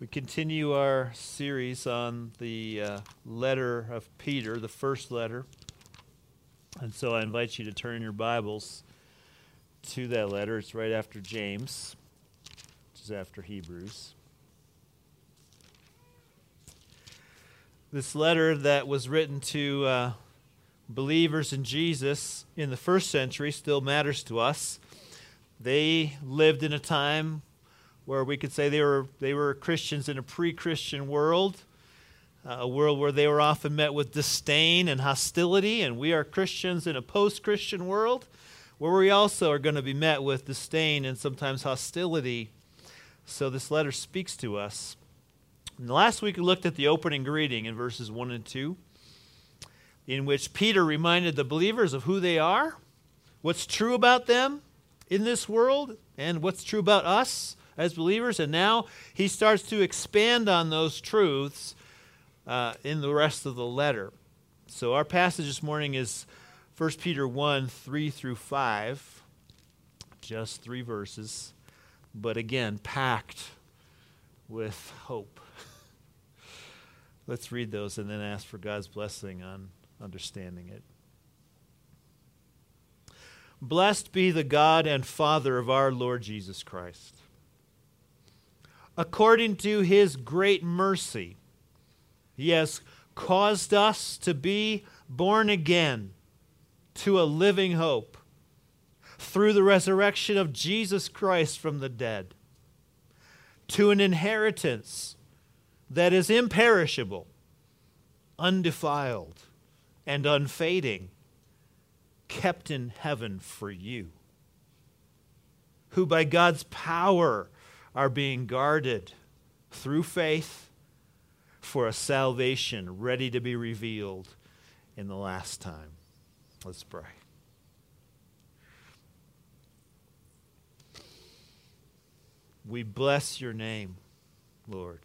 We continue our series on the uh, letter of Peter, the first letter. And so I invite you to turn your Bibles to that letter. It's right after James, which is after Hebrews. This letter that was written to uh, believers in Jesus in the first century still matters to us. They lived in a time where we could say they were, they were Christians in a pre Christian world, uh, a world where they were often met with disdain and hostility, and we are Christians in a post Christian world where we also are going to be met with disdain and sometimes hostility. So this letter speaks to us. And last week we looked at the opening greeting in verses 1 and 2, in which Peter reminded the believers of who they are, what's true about them in this world, and what's true about us as believers. And now he starts to expand on those truths uh, in the rest of the letter. So our passage this morning is 1 Peter 1 3 through 5, just three verses, but again, packed with hope. Let's read those and then ask for God's blessing on understanding it. Blessed be the God and Father of our Lord Jesus Christ according to his great mercy, he has caused us to be born again to a living hope through the resurrection of Jesus Christ from the dead, to an inheritance that is imperishable, undefiled, and unfading, kept in heaven for you, who by God's power are being guarded through faith for a salvation ready to be revealed in the last time. Let's pray. We bless your name, Lord.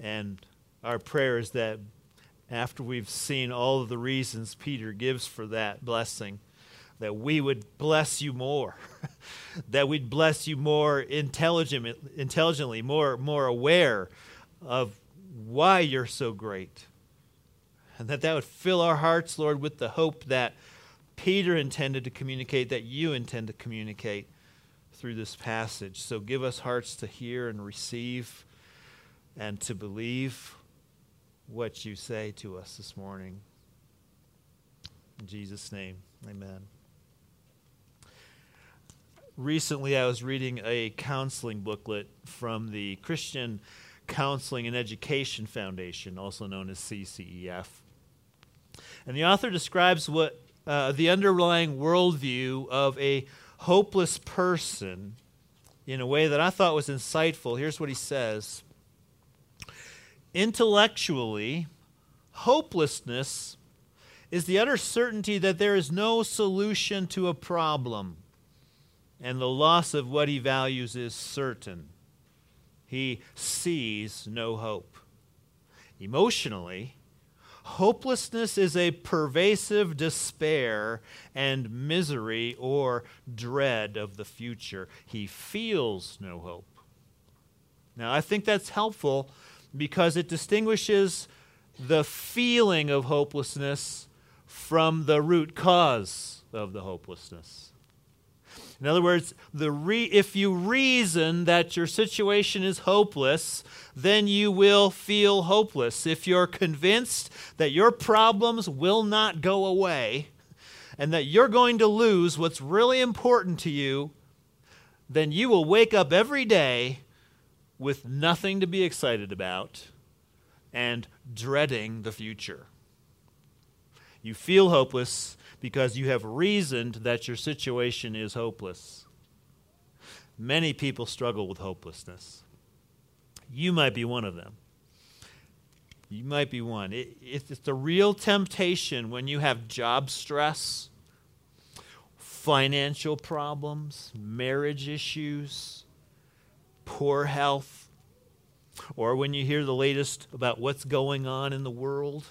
And our prayer is that after we've seen all of the reasons Peter gives for that blessing, that we would bless you more, that we'd bless you more intelligent, intelligently, more, more aware of why you're so great. And that that would fill our hearts, Lord, with the hope that Peter intended to communicate, that you intend to communicate through this passage. So give us hearts to hear and receive and to believe what you say to us this morning. In Jesus' name, amen recently I was reading a counseling booklet from the Christian Counseling and Education Foundation, also known as CCEF. And the author describes what uh, the underlying worldview of a hopeless person in a way that I thought was insightful. Here's what he says Intellectually, hopelessness is the utter certainty that there is no solution to a problem and the loss of what he values is certain. He sees no hope. Emotionally, hopelessness is a pervasive despair and misery or dread of the future. He feels no hope. Now, I think that's helpful because it distinguishes the feeling of hopelessness from the root cause of the hopelessness. In other words, the re- if you reason that your situation is hopeless, then you will feel hopeless. If you're convinced that your problems will not go away and that you're going to lose what's really important to you, then you will wake up every day with nothing to be excited about and dreading the future. You feel hopeless because you have reasoned that your situation is hopeless. Many people struggle with hopelessness. You might be one of them. You might be one. It, it's a real temptation when you have job stress, financial problems, marriage issues, poor health, or when you hear the latest about what's going on in the world.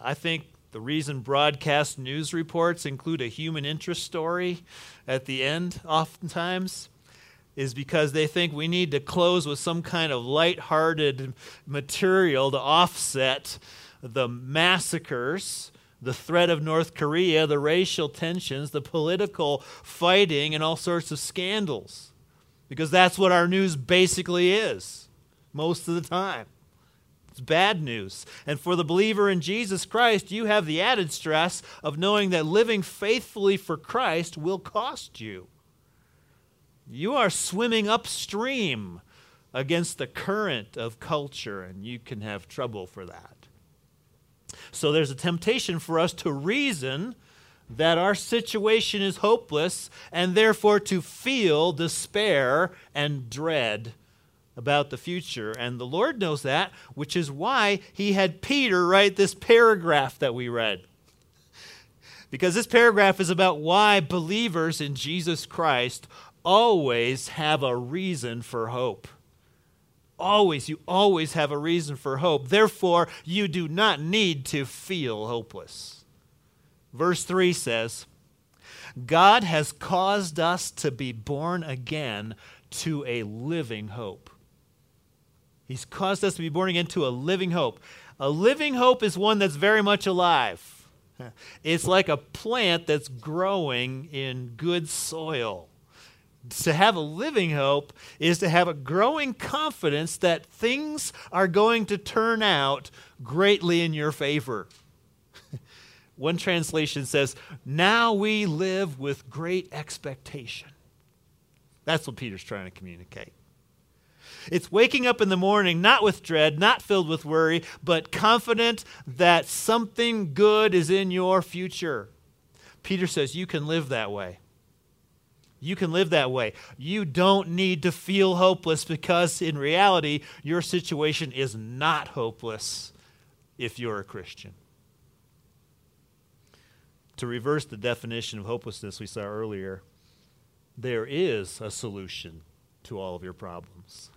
I think the reason broadcast news reports include a human interest story at the end, oftentimes, is because they think we need to close with some kind of light-hearted material to offset the massacres, the threat of North Korea, the racial tensions, the political fighting, and all sorts of scandals. Because that's what our news basically is most of the time. It's bad news. And for the believer in Jesus Christ, you have the added stress of knowing that living faithfully for Christ will cost you. You are swimming upstream against the current of culture, and you can have trouble for that. So there's a temptation for us to reason that our situation is hopeless and therefore to feel despair and dread about the future. And the Lord knows that, which is why he had Peter write this paragraph that we read. Because this paragraph is about why believers in Jesus Christ always have a reason for hope. Always, you always have a reason for hope. Therefore, you do not need to feel hopeless. Verse 3 says, God has caused us to be born again to a living hope. He's caused us to be born again to a living hope. A living hope is one that's very much alive. It's like a plant that's growing in good soil to have a living hope is to have a growing confidence that things are going to turn out greatly in your favor. One translation says, Now we live with great expectation. That's what Peter's trying to communicate. It's waking up in the morning not with dread, not filled with worry, but confident that something good is in your future. Peter says you can live that way. You can live that way. You don't need to feel hopeless because, in reality, your situation is not hopeless if you're a Christian. To reverse the definition of hopelessness we saw earlier, there is a solution to all of your problems.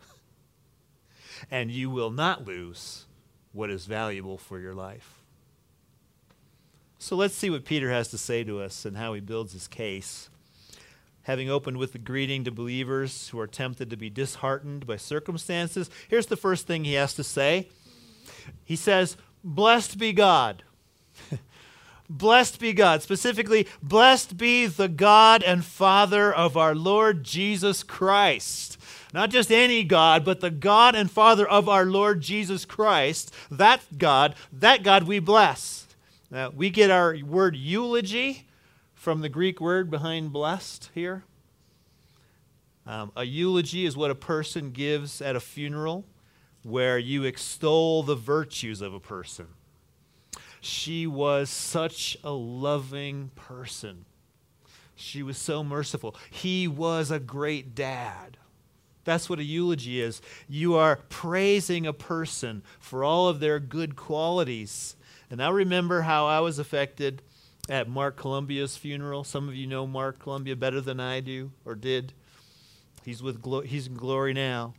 And you will not lose what is valuable for your life. So let's see what Peter has to say to us and how he builds his case having opened with the greeting to believers who are tempted to be disheartened by circumstances, here's the first thing he has to say. He says, Blessed be God. blessed be God. Specifically, blessed be the God and Father of our Lord Jesus Christ. Not just any God, but the God and Father of our Lord Jesus Christ. That God, that God we bless. Now, we get our word eulogy from the Greek word behind blessed here. Um, a eulogy is what a person gives at a funeral where you extol the virtues of a person. She was such a loving person. She was so merciful. He was a great dad. That's what a eulogy is. You are praising a person for all of their good qualities. And I remember how I was affected at Mark Columbia's funeral. Some of you know Mark Columbia better than I do or did. He's with glo- he's in glory now.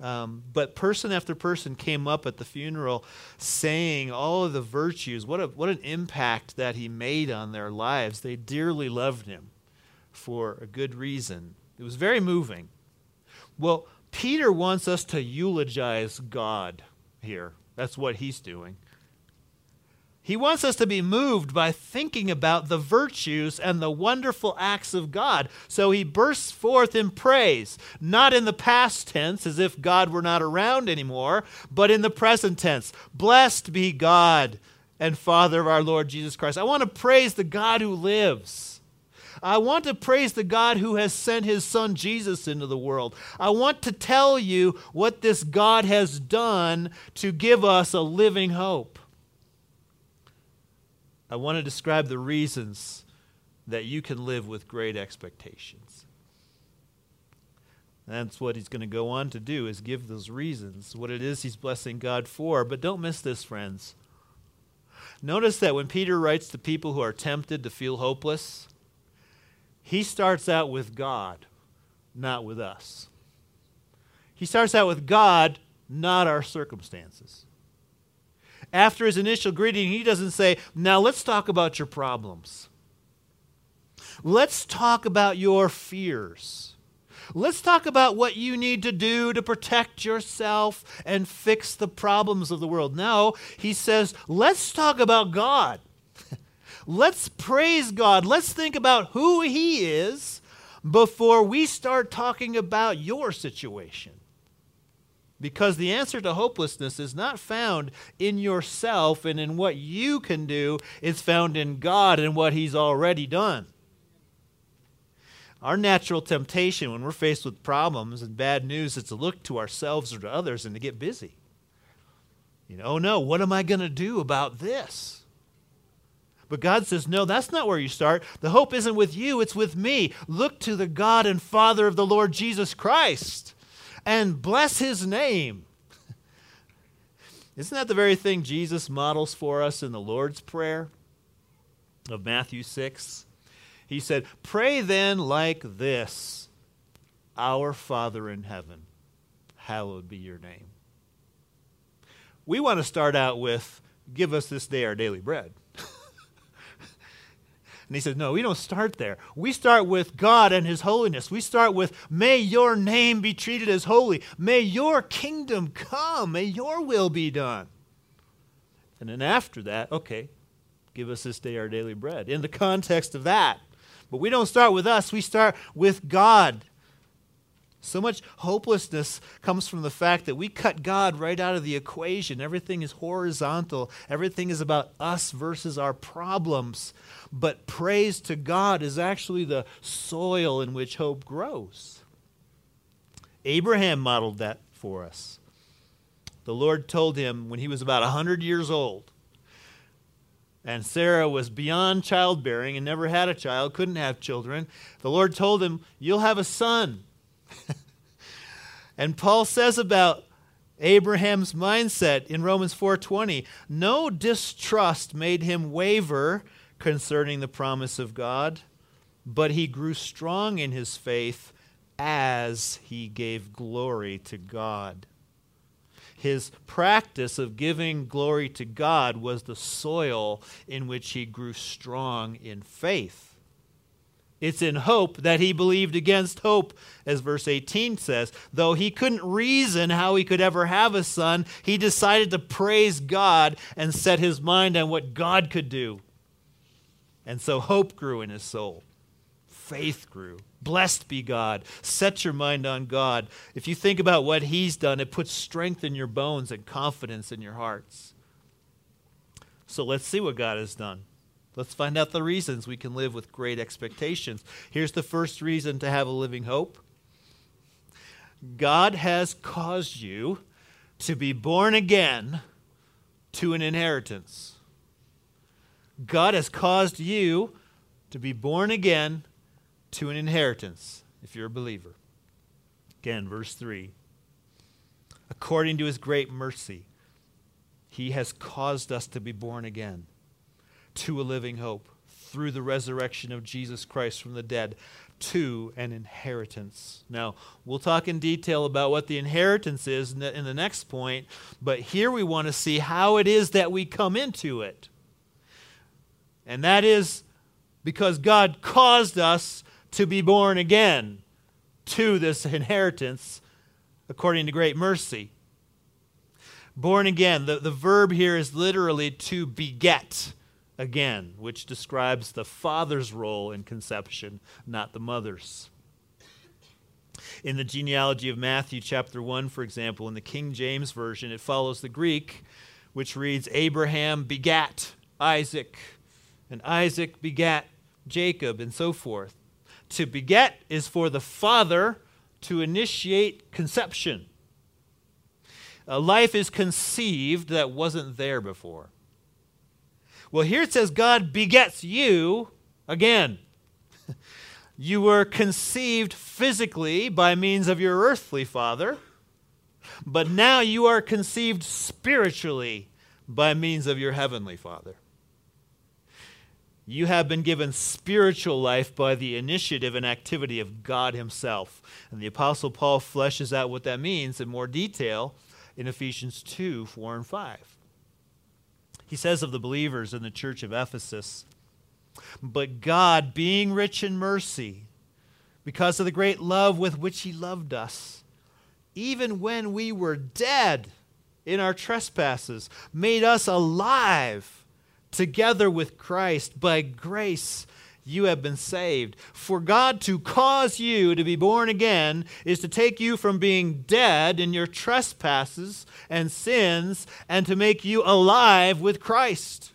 Um, but person after person came up at the funeral saying all of the virtues. What a, what an impact that he made on their lives. They dearly loved him for a good reason. It was very moving. Well, Peter wants us to eulogize God here. That's what he's doing. He wants us to be moved by thinking about the virtues and the wonderful acts of God. So he bursts forth in praise, not in the past tense as if God were not around anymore, but in the present tense. Blessed be God and Father of our Lord Jesus Christ. I want to praise the God who lives. I want to praise the God who has sent his son Jesus into the world. I want to tell you what this God has done to give us a living hope. I want to describe the reasons that you can live with great expectations. That's what he's going to go on to do is give those reasons, what it is he's blessing God for. But don't miss this, friends. Notice that when Peter writes to people who are tempted to feel hopeless, he starts out with God, not with us. He starts out with God, not our circumstances after his initial greeting, he doesn't say, Now let's talk about your problems. Let's talk about your fears. Let's talk about what you need to do to protect yourself and fix the problems of the world. No, he says, let's talk about God. Let's praise God. Let's think about who he is before we start talking about your situation. Because the answer to hopelessness is not found in yourself and in what you can do, it's found in God and what He's already done. Our natural temptation when we're faced with problems and bad news is to look to ourselves or to others and to get busy. You know, oh no, what am I going to do about this? But God says, no, that's not where you start. The hope isn't with you, it's with me. Look to the God and Father of the Lord Jesus Christ and bless his name. Isn't that the very thing Jesus models for us in the Lord's Prayer of Matthew 6? He said, Pray then like this Our Father in heaven, hallowed be your name. We want to start out with, Give us this day our daily bread. And he says, No, we don't start there. We start with God and His holiness. We start with, May your name be treated as holy. May your kingdom come. May your will be done. And then after that, okay, give us this day our daily bread. In the context of that. But we don't start with us, we start with God. So much hopelessness comes from the fact that we cut God right out of the equation. Everything is horizontal, everything is about us versus our problems. But praise to God is actually the soil in which hope grows. Abraham modeled that for us. The Lord told him when he was about 100 years old and Sarah was beyond childbearing and never had a child, couldn't have children, the Lord told him, You'll have a son. and Paul says about Abraham's mindset in Romans 4:20, no distrust made him waver concerning the promise of God, but he grew strong in his faith as he gave glory to God his practice of giving glory to God was the soil in which he grew strong in faith. It's in hope that he believed against hope, as verse 18 says. Though he couldn't reason how he could ever have a son, he decided to praise God and set his mind on what God could do. And so hope grew in his soul, faith grew. Blessed be God. Set your mind on God. If you think about what He's done, it puts strength in your bones and confidence in your hearts. So let's see what God has done. Let's find out the reasons we can live with great expectations. Here's the first reason to have a living hope God has caused you to be born again to an inheritance. God has caused you to be born again to an inheritance if you're a believer. Again, verse 3. According to his great mercy, he has caused us to be born again to a living hope through the resurrection of Jesus Christ from the dead to an inheritance. Now, we'll talk in detail about what the inheritance is in the, in the next point, but here we want to see how it is that we come into it. And that is because God caused us to be born again to this inheritance according to great mercy. Born again, the, the verb here is literally to beget again, which describes the father's role in conception, not the mother's. In the genealogy of Matthew, chapter 1, for example, in the King James Version, it follows the Greek, which reads Abraham begat Isaac, and Isaac begat Jacob, and so forth. To beget is for the father to initiate conception. A life is conceived that wasn't there before. Well, here it says God begets you again. you were conceived physically by means of your earthly father, but now you are conceived spiritually by means of your heavenly father. You have been given spiritual life by the initiative and activity of God Himself. And the Apostle Paul fleshes out what that means in more detail in Ephesians 2 4 and 5. He says of the believers in the church of Ephesus, But God, being rich in mercy, because of the great love with which he loved us, even when we were dead in our trespasses, made us alive together with Christ. By grace, you have been saved. For God to cause you to be born again is to take you from being dead in your trespasses and sins and to make you alive with Christ.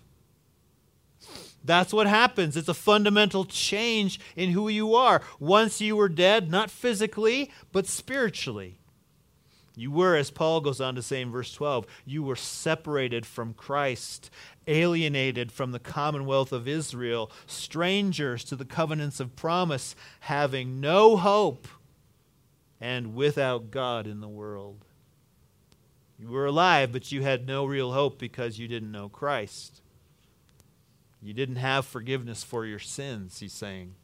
That's what happens. It's a fundamental change in who you are. Once you were dead, not physically, but spiritually. You were, as Paul goes on to say in verse 12, you were separated from Christ, alienated from the commonwealth of Israel, strangers to the covenants of promise, having no hope, and without God in the world. You were alive, but you had no real hope because you didn't know Christ. You didn't have forgiveness for your sins, he's saying.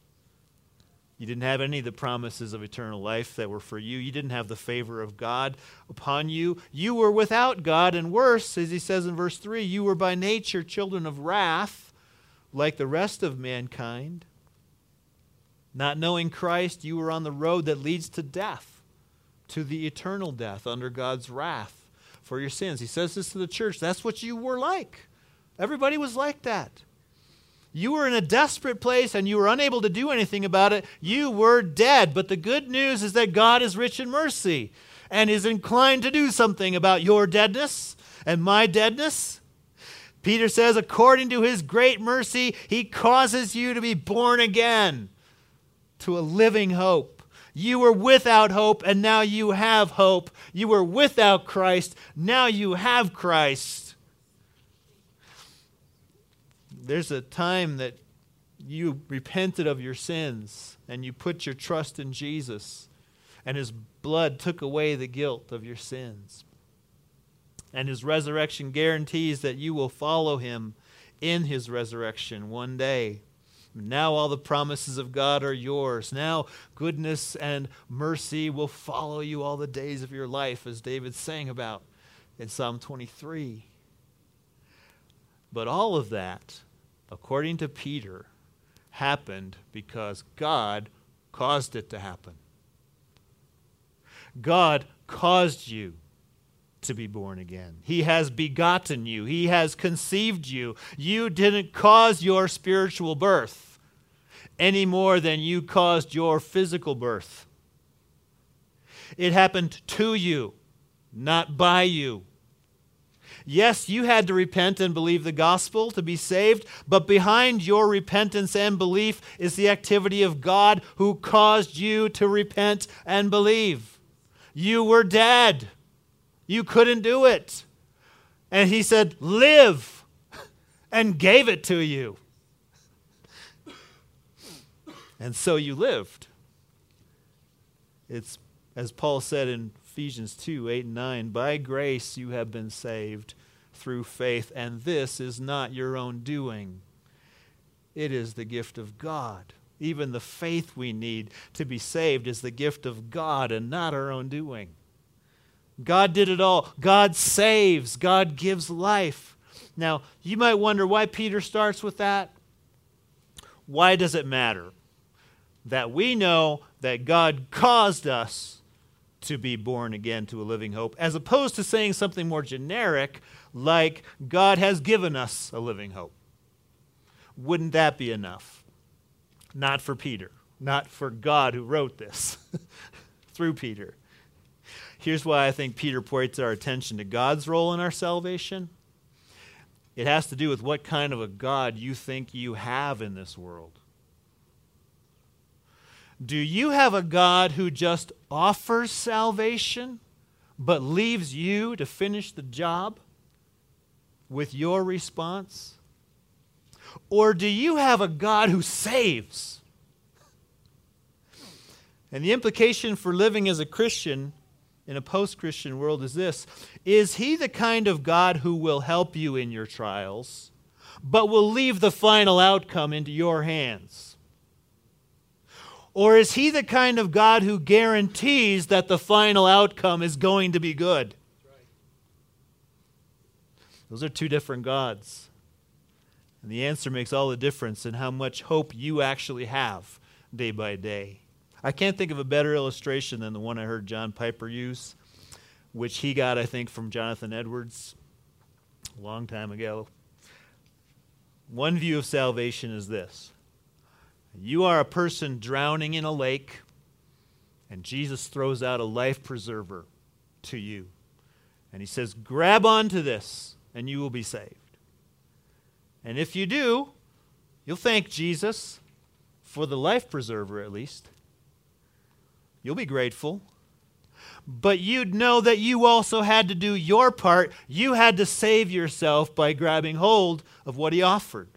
You didn't have any of the promises of eternal life that were for you. You didn't have the favor of God upon you. You were without God, and worse, as he says in verse 3, you were by nature children of wrath, like the rest of mankind. Not knowing Christ, you were on the road that leads to death, to the eternal death under God's wrath for your sins. He says this to the church. That's what you were like. Everybody was like that. You were in a desperate place and you were unable to do anything about it. You were dead. But the good news is that God is rich in mercy and is inclined to do something about your deadness and my deadness. Peter says, according to his great mercy, he causes you to be born again to a living hope. You were without hope, and now you have hope. You were without Christ, now you have Christ there's a time that you repented of your sins and you put your trust in Jesus, and his blood took away the guilt of your sins. And his resurrection guarantees that you will follow him in his resurrection one day. Now all the promises of God are yours. Now goodness and mercy will follow you all the days of your life, as David sang about in Psalm 23. But all of that according to Peter, happened because God caused it to happen. God caused you to be born again. He has begotten you, He has conceived you. You didn't cause your spiritual birth any more than you caused your physical birth. It happened to you, not by you. Yes, you had to repent and believe the gospel to be saved, but behind your repentance and belief is the activity of God who caused you to repent and believe. You were dead, you couldn't do it. And He said, Live, and gave it to you. And so you lived. It's as Paul said in Ephesians 2 8 and 9. By grace you have been saved through faith, and this is not your own doing. It is the gift of God. Even the faith we need to be saved is the gift of God and not our own doing. God did it all. God saves, God gives life. Now, you might wonder why Peter starts with that. Why does it matter? That we know that God caused us to be born again to a living hope, as opposed to saying something more generic like God has given us a living hope. Wouldn't that be enough? Not for Peter, not for God who wrote this through Peter. Here's why I think Peter points our attention to God's role in our salvation. It has to do with what kind of a God you think you have in this world. Do you have a God who just offers salvation but leaves you to finish the job with your response? Or do you have a God who saves? And the implication for living as a Christian in a post Christian world is this Is He the kind of God who will help you in your trials, but will leave the final outcome into your hands? Or is he the kind of God who guarantees that the final outcome is going to be good? Those are two different gods. And the answer makes all the difference in how much hope you actually have day by day. I can't think of a better illustration than the one I heard John Piper use, which he got, I think, from Jonathan Edwards a long time ago. One view of salvation is this you are a person drowning in a lake, and Jesus throws out a life preserver to you. And he says, Grab onto this, and you will be saved. And if you do, you'll thank Jesus for the life preserver, at least. You'll be grateful. But you'd know that you also had to do your part. You had to save yourself by grabbing hold of what he offered.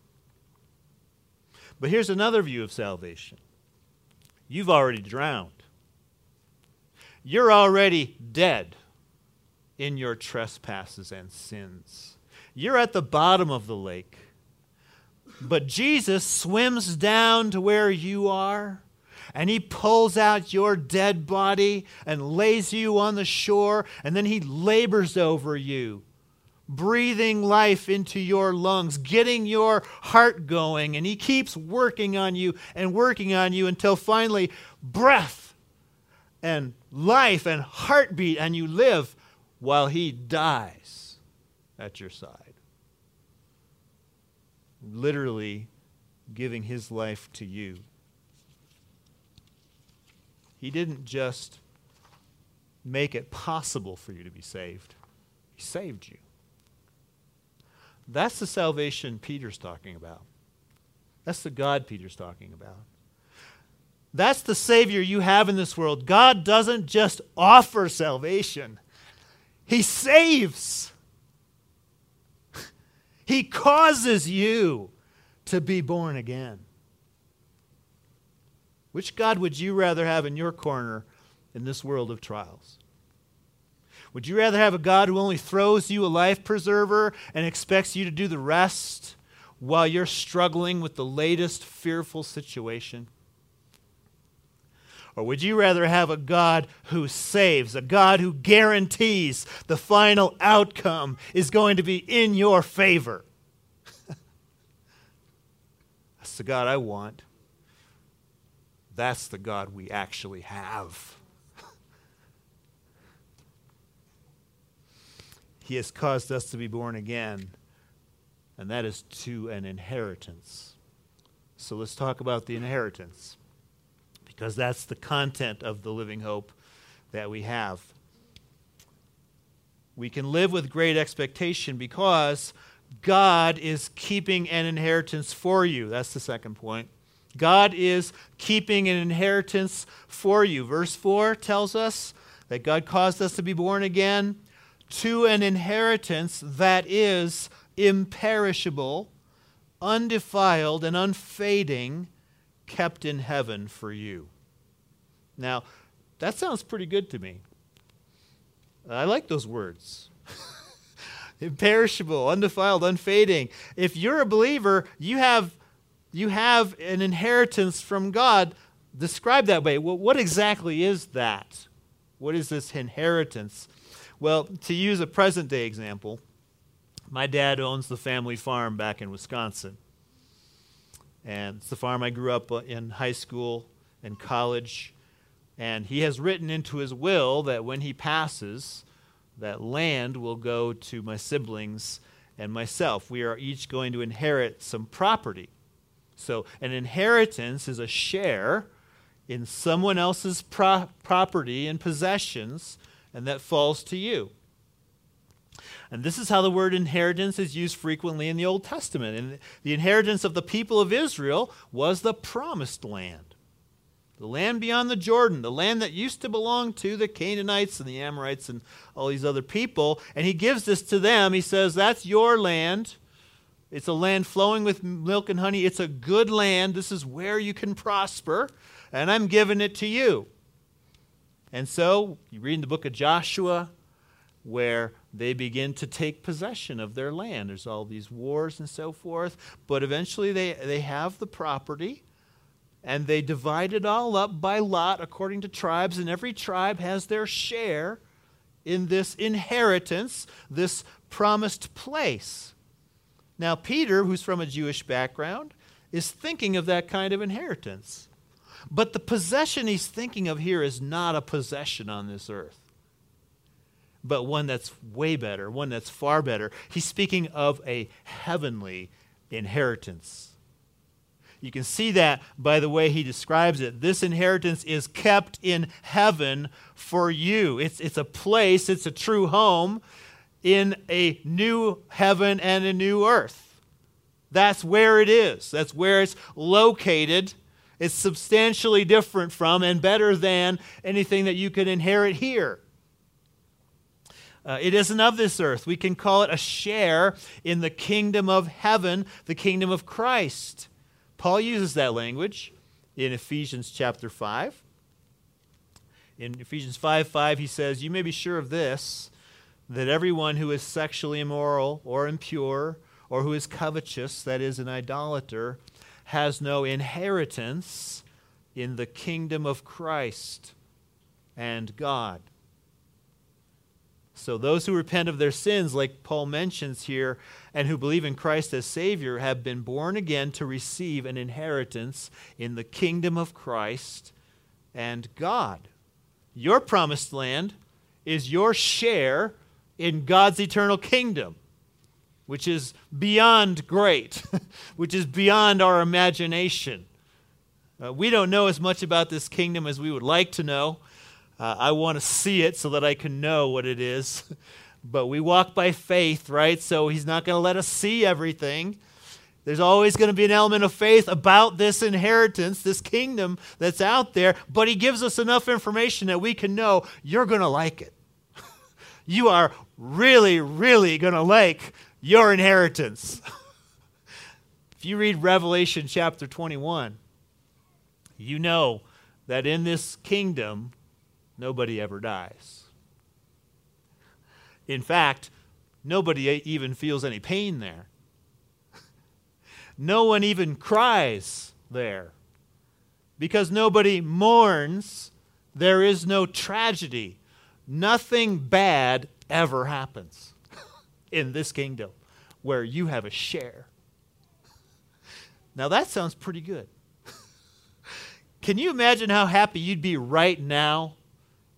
But here's another view of salvation you've already drowned, you're already dead in your trespasses and sins. You're at the bottom of the lake. But Jesus swims down to where you are and he pulls out your dead body and lays you on the shore, and then he labors over you breathing life into your lungs, getting your heart going, and He keeps working on you and working on you until finally breath and life and heartbeat, and you live while He dies at your side. Literally giving His life to you. He didn't just make it possible for you to be saved, He saved you. That's the salvation Peter's talking about. That's the God Peter's talking about. That's the Savior you have in this world. God doesn't just offer salvation, He saves. He causes you to be born again. Which God would you rather have in your corner in this world of trials? Would you rather have a God who only throws you a life preserver and expects you to do the rest while you're struggling with the latest fearful situation? Or would you rather have a God who saves, a God who guarantees the final outcome is going to be in your favor? That's the God I want. That's the God we actually have. He has caused us to be born again, and that is to an inheritance. So let's talk about the inheritance, because that's the content of the living hope that we have. We can live with great expectation because God is keeping an inheritance for you. That's the second point. God is keeping an inheritance for you. Verse 4 tells us that God caused us to be born again to an inheritance that is imperishable, undefiled, and unfading, kept in heaven for you. Now, that sounds pretty good to me. I like those words. imperishable, undefiled, unfading. If you're a believer, you have you have an inheritance from God described that way. Well, what exactly is that? What is this inheritance? Well, to use a present day example, my dad owns the family farm back in Wisconsin. And it's the farm I grew up uh, in high school and college. And he has written into his will that when he passes, that land will go to my siblings and myself. We are each going to inherit some property. So, an inheritance is a share in someone else's pro- property and possessions and that falls to you. And this is how the word inheritance is used frequently in the Old Testament. And the inheritance of the people of Israel was the promised land. The land beyond the Jordan, the land that used to belong to the Canaanites and the Amorites and all these other people. And he gives this to them. He says, That's your land. It's a land flowing with milk and honey. It's a good land. This is where you can prosper. And I'm giving it to you. And so you read in the book of Joshua where they begin to take possession of their land. There's all these wars and so forth, but eventually they, they have the property and they divide it all up by lot according to tribes, and every tribe has their share in this inheritance, this promised place. Now, Peter, who's from a Jewish background, is thinking of that kind of inheritance. But the possession he's thinking of here is not a possession on this earth, but one that's way better, one that's far better. He's speaking of a heavenly inheritance. You can see that by the way he describes it. This inheritance is kept in heaven for you. It's, it's a place, it's a true home in a new heaven and a new earth. That's where it is, that's where it's located. It's substantially different from and better than anything that you could inherit here. Uh, it isn't of this earth. We can call it a share in the kingdom of heaven, the kingdom of Christ. Paul uses that language in Ephesians chapter 5. In Ephesians 5 5, he says, You may be sure of this, that everyone who is sexually immoral or impure, or who is covetous, that is, an idolater, has no inheritance in the kingdom of Christ and God. So, those who repent of their sins, like Paul mentions here, and who believe in Christ as Savior, have been born again to receive an inheritance in the kingdom of Christ and God. Your promised land is your share in God's eternal kingdom which is beyond great, which is beyond our imagination. Uh, we don't know as much about this kingdom as we would like to know. Uh, I want to see it so that I can know what it is. but we walk by faith, right? So he's not going to let us see everything. There's always going to be an element of faith about this inheritance, this kingdom that's out there, but he gives us enough information that we can know you're going to like it. you are really, really going to like your inheritance. if you read Revelation chapter 21, you know that in this kingdom, nobody ever dies. In fact, nobody even feels any pain there. no one even cries there. Because nobody mourns, there is no tragedy. Nothing bad ever happens in this kingdom where you have a share. Now that sounds pretty good. Can you imagine how happy you'd be right now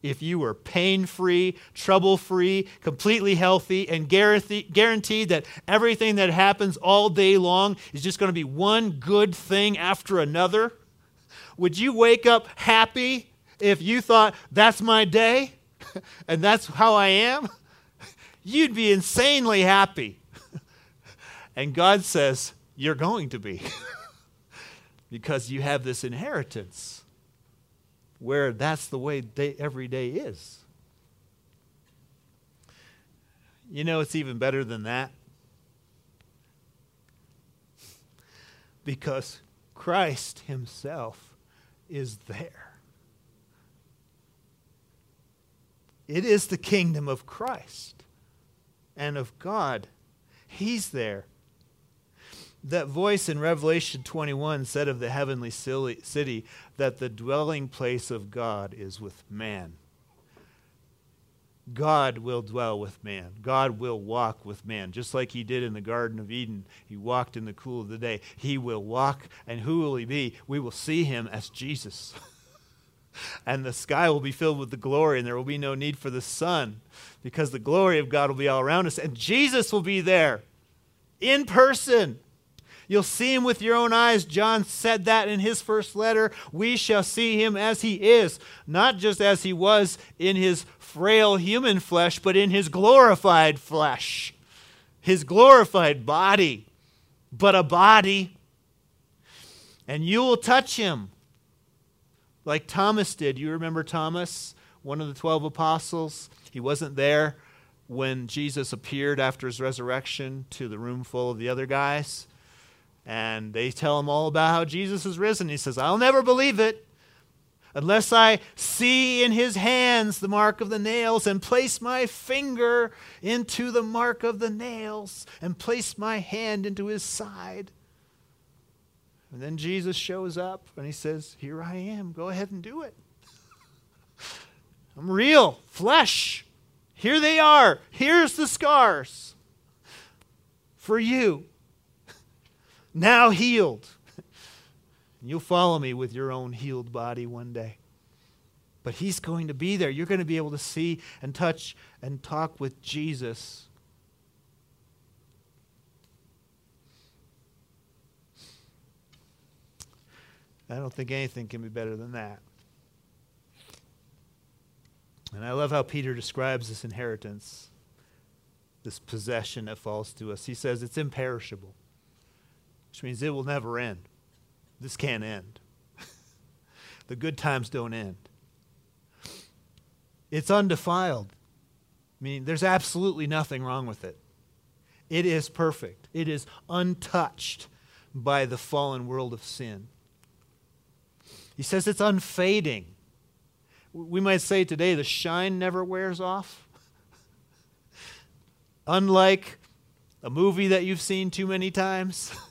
if you were pain free, trouble free, completely healthy, and guaranteed that everything that happens all day long is just going to be one good thing after another? Would you wake up happy if you thought, that's my day and that's how I am? you'd be insanely happy. And God says, You're going to be. because you have this inheritance where that's the way day, every day is. You know, it's even better than that. Because Christ Himself is there. It is the kingdom of Christ and of God. He's there. That voice in Revelation 21 said of the heavenly city that the dwelling place of God is with man. God will dwell with man. God will walk with man. Just like he did in the Garden of Eden, he walked in the cool of the day. He will walk, and who will he be? We will see him as Jesus. and the sky will be filled with the glory, and there will be no need for the sun because the glory of God will be all around us, and Jesus will be there in person. You'll see him with your own eyes. John said that in his first letter. We shall see him as he is, not just as he was in his frail human flesh, but in his glorified flesh, his glorified body, but a body. And you will touch him like Thomas did. You remember Thomas, one of the 12 apostles? He wasn't there when Jesus appeared after his resurrection to the room full of the other guys. And they tell him all about how Jesus is risen. He says, I'll never believe it unless I see in his hands the mark of the nails and place my finger into the mark of the nails and place my hand into his side. And then Jesus shows up and he says, Here I am. Go ahead and do it. I'm real, flesh. Here they are. Here's the scars for you. Now healed. You'll follow me with your own healed body one day. But he's going to be there. You're going to be able to see and touch and talk with Jesus. I don't think anything can be better than that. And I love how Peter describes this inheritance, this possession that falls to us. He says it's imperishable, which means it will never end. This can't end. the good times don't end. It's undefiled, meaning there's absolutely nothing wrong with it. It is perfect, it is untouched by the fallen world of sin. He says it's unfading. We might say today the shine never wears off. Unlike a movie that you've seen too many times.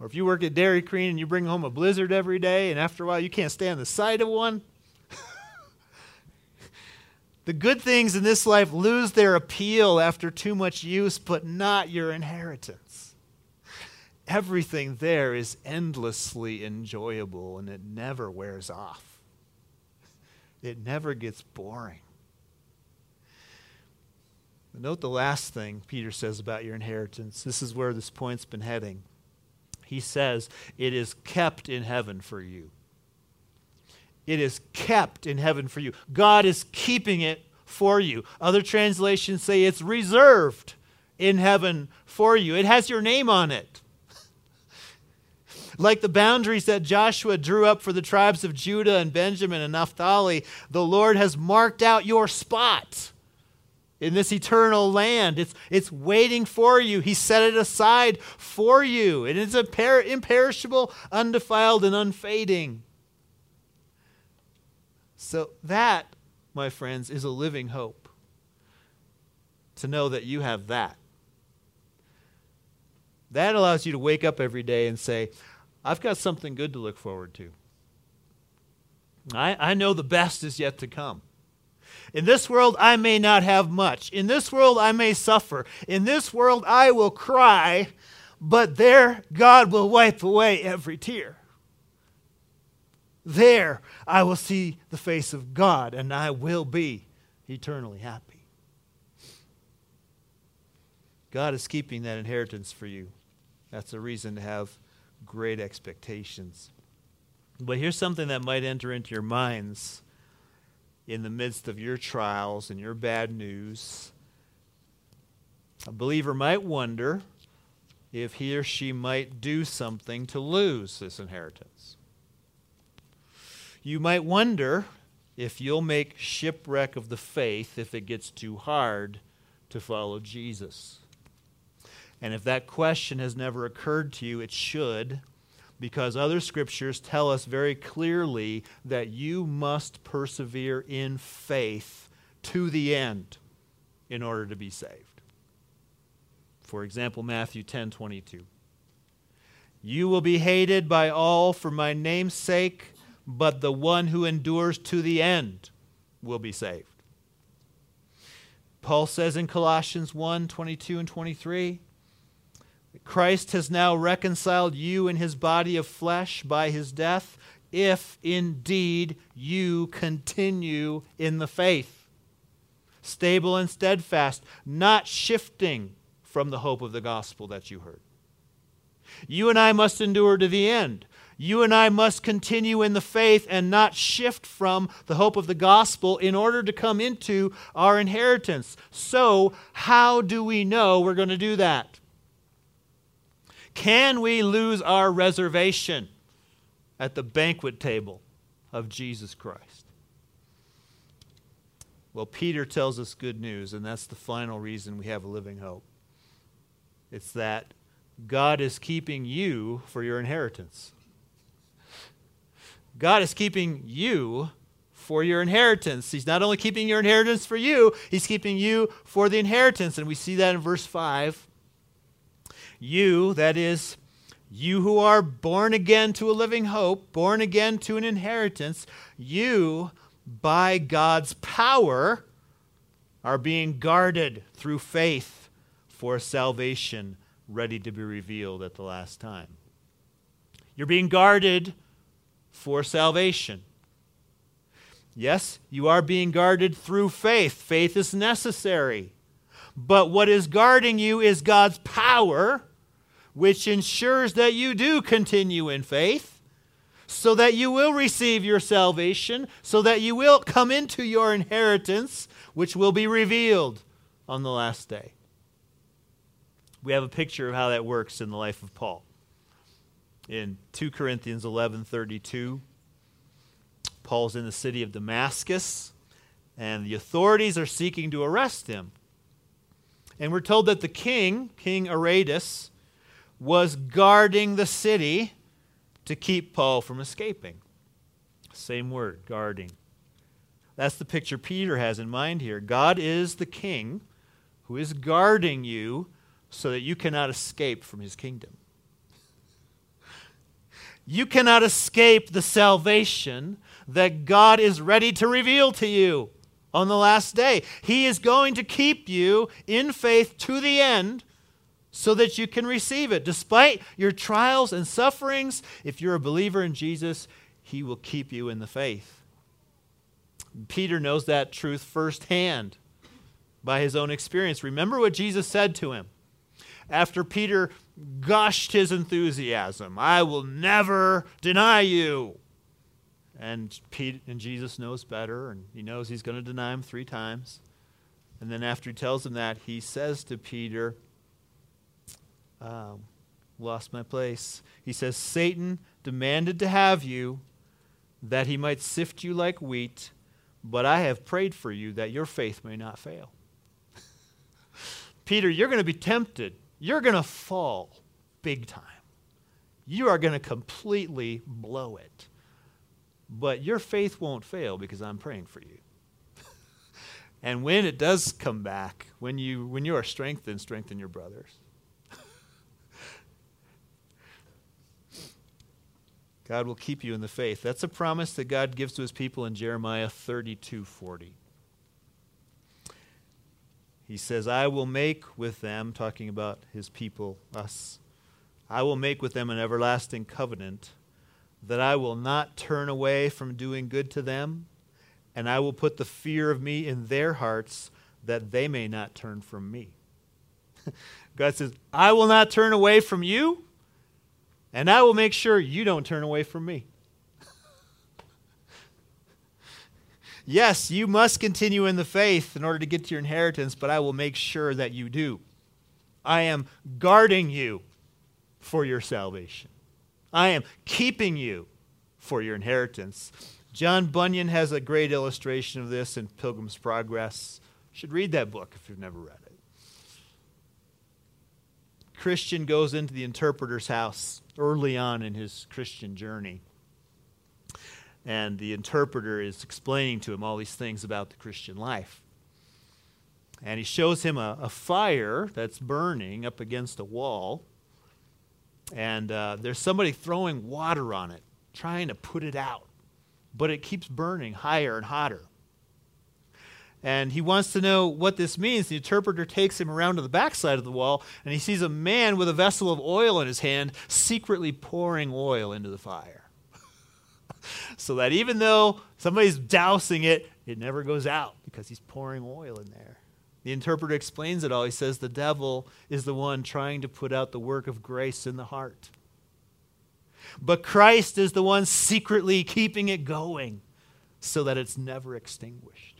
or if you work at Dairy Queen and you bring home a blizzard every day, and after a while you can't stand the sight of one. the good things in this life lose their appeal after too much use, but not your inheritance. Everything there is endlessly enjoyable and it never wears off. It never gets boring. Note the last thing Peter says about your inheritance. This is where this point's been heading. He says, It is kept in heaven for you. It is kept in heaven for you. God is keeping it for you. Other translations say it's reserved in heaven for you, it has your name on it. Like the boundaries that Joshua drew up for the tribes of Judah and Benjamin and Naphtali, the Lord has marked out your spot in this eternal land. It's, it's waiting for you. He set it aside for you. It's imper- imperishable, undefiled, and unfading. So, that, my friends, is a living hope to know that you have that. That allows you to wake up every day and say, I've got something good to look forward to. I, I know the best is yet to come. In this world, I may not have much. In this world, I may suffer. In this world, I will cry, but there, God will wipe away every tear. There, I will see the face of God, and I will be eternally happy. God is keeping that inheritance for you. That's a reason to have great expectations. But here's something that might enter into your minds in the midst of your trials and your bad news. A believer might wonder if he or she might do something to lose this inheritance. You might wonder if you'll make shipwreck of the faith if it gets too hard to follow Jesus. And if that question has never occurred to you, it should, because other scriptures tell us very clearly that you must persevere in faith to the end in order to be saved. For example, Matthew 10 22. You will be hated by all for my name's sake, but the one who endures to the end will be saved. Paul says in Colossians 1 22 and 23 Christ has now reconciled you in his body of flesh by his death, if indeed you continue in the faith, stable and steadfast, not shifting from the hope of the gospel that you heard. You and I must endure to the end. You and I must continue in the faith and not shift from the hope of the gospel in order to come into our inheritance. So, how do we know we're going to do that? Can we lose our reservation at the banquet table of Jesus Christ? Well, Peter tells us good news, and that's the final reason we have a living hope. It's that God is keeping you for your inheritance. God is keeping you for your inheritance. He's not only keeping your inheritance for you, He's keeping you for the inheritance. And we see that in verse 5 you, that is, you who are born again to a living hope, born again to an inheritance, you, by God's power, are being guarded through faith for salvation ready to be revealed at the last time. You're being guarded for salvation. Yes, you are being guarded through faith. Faith is necessary. But what is guarding you is God's power, which ensures that you do continue in faith, so that you will receive your salvation, so that you will come into your inheritance, which will be revealed on the last day. We have a picture of how that works in the life of Paul. In 2 Corinthians 11:32, Paul's in the city of Damascus, and the authorities are seeking to arrest him. And we're told that the king, King Aretas, was guarding the city to keep Paul from escaping. Same word, guarding. That's the picture Peter has in mind here. God is the king who is guarding you so that you cannot escape from his kingdom. You cannot escape the salvation that God is ready to reveal to you on the last day. He is going to keep you in faith to the end so that you can receive it. Despite your trials and sufferings, if you're a believer in Jesus, He will keep you in the faith. Peter knows that truth firsthand by his own experience. Remember what Jesus said to him after Peter gushed his enthusiasm I will never deny you. And, Pete, and Jesus knows better, and he knows he's going to deny him three times. And then after he tells him that, he says to Peter, um, Lost my place. He says, Satan demanded to have you that he might sift you like wheat, but I have prayed for you that your faith may not fail. Peter, you're going to be tempted. You're going to fall big time. You are going to completely blow it. But your faith won't fail because I'm praying for you. and when it does come back, when you, when you are strengthened, strengthen your brothers. God will keep you in the faith. That's a promise that God gives to his people in Jeremiah 32 40. He says, I will make with them, talking about his people, us, I will make with them an everlasting covenant that I will not turn away from doing good to them, and I will put the fear of me in their hearts that they may not turn from me. God says, I will not turn away from you, and I will make sure you don't turn away from me. yes, you must continue in the faith in order to get to your inheritance, but I will make sure that you do. I am guarding you for your salvation. I am keeping you for your inheritance. John Bunyan has a great illustration of this in Pilgrim's Progress. You should read that book if you've never read it. Christian goes into the interpreter's house early on in his Christian journey. And the interpreter is explaining to him all these things about the Christian life. And he shows him a, a fire that's burning up against a wall and uh, there's somebody throwing water on it, trying to put it out, but it keeps burning higher and hotter. And he wants to know what this means. The interpreter takes him around to the backside of the wall, and he sees a man with a vessel of oil in his hand, secretly pouring oil into the fire. so that even though somebody's dousing it, it never goes out because he's pouring oil in there. The interpreter explains it all. He says the devil is the one trying to put out the work of grace in the heart. But Christ is the one secretly keeping it going so that it's never extinguished.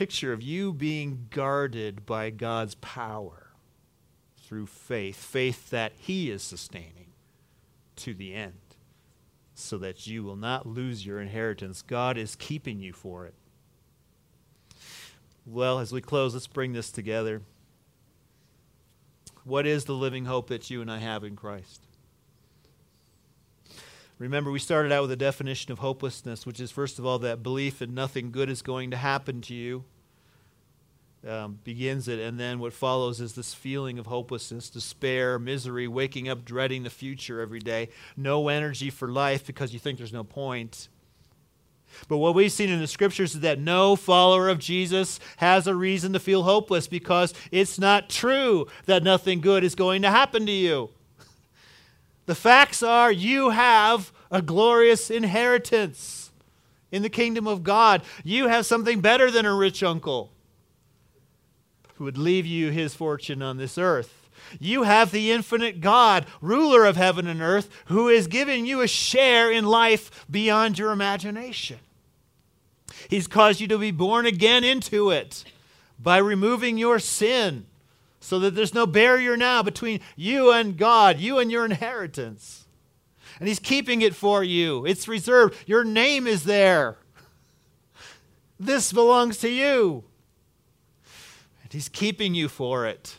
Picture of you being guarded by God's power through faith, faith that He is sustaining to the end, so that you will not lose your inheritance. God is keeping you for it. Well, as we close, let's bring this together. What is the living hope that you and I have in Christ? Remember, we started out with a definition of hopelessness, which is, first of all, that belief that nothing good is going to happen to you. Um, begins it, and then what follows is this feeling of hopelessness, despair, misery, waking up dreading the future every day, no energy for life because you think there's no point. But what we've seen in the scriptures is that no follower of Jesus has a reason to feel hopeless because it's not true that nothing good is going to happen to you. The facts are you have a glorious inheritance in the kingdom of God. You have something better than a rich uncle who would leave you his fortune on this earth. You have the infinite God, ruler of heaven and earth, who has given you a share in life beyond your imagination. He's caused you to be born again into it by removing your sin so that there's no barrier now between you and God, you and your inheritance. And He's keeping it for you, it's reserved. Your name is there. This belongs to you. And He's keeping you for it.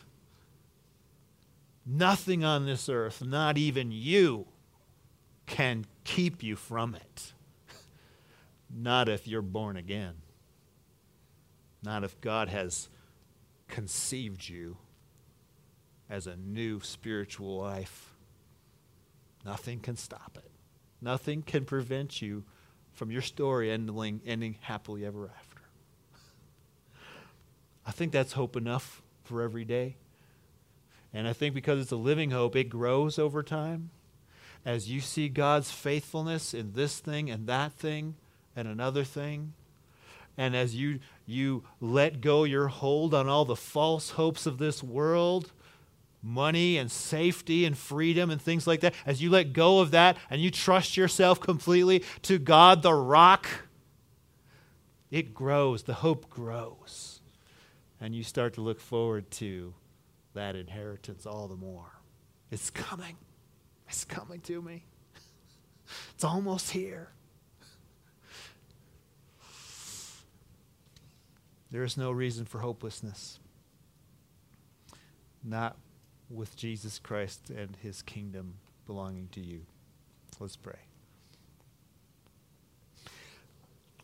Nothing on this earth, not even you, can keep you from it. Not if you're born again. Not if God has conceived you as a new spiritual life. Nothing can stop it. Nothing can prevent you from your story ending, ending happily ever after. I think that's hope enough for every day. And I think because it's a living hope, it grows over time. As you see God's faithfulness in this thing and that thing and another thing, and as you, you let go your hold on all the false hopes of this world, money and safety and freedom and things like that, as you let go of that and you trust yourself completely to God, the rock, it grows. The hope grows. And you start to look forward to that inheritance all the more. It's coming. It's coming to me. It's almost here. There is no reason for hopelessness. Not with Jesus Christ and his kingdom belonging to you. Let's pray.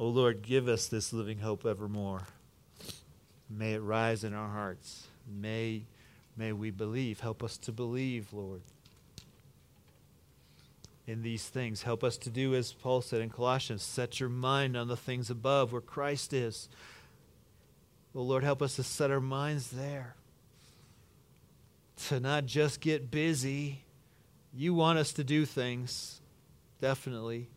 O oh Lord, give us this living hope evermore. May it rise in our hearts. May May we believe. Help us to believe, Lord, in these things. Help us to do as Paul said in Colossians set your mind on the things above where Christ is. Oh, Lord, help us to set our minds there. To not just get busy. You want us to do things, definitely.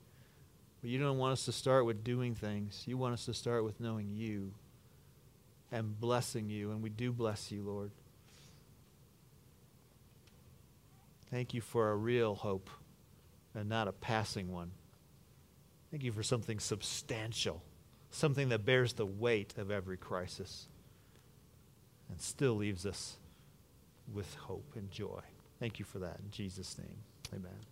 But you don't want us to start with doing things. You want us to start with knowing you and blessing you. And we do bless you, Lord. Thank you for a real hope and not a passing one. Thank you for something substantial, something that bears the weight of every crisis and still leaves us with hope and joy. Thank you for that. In Jesus' name, amen.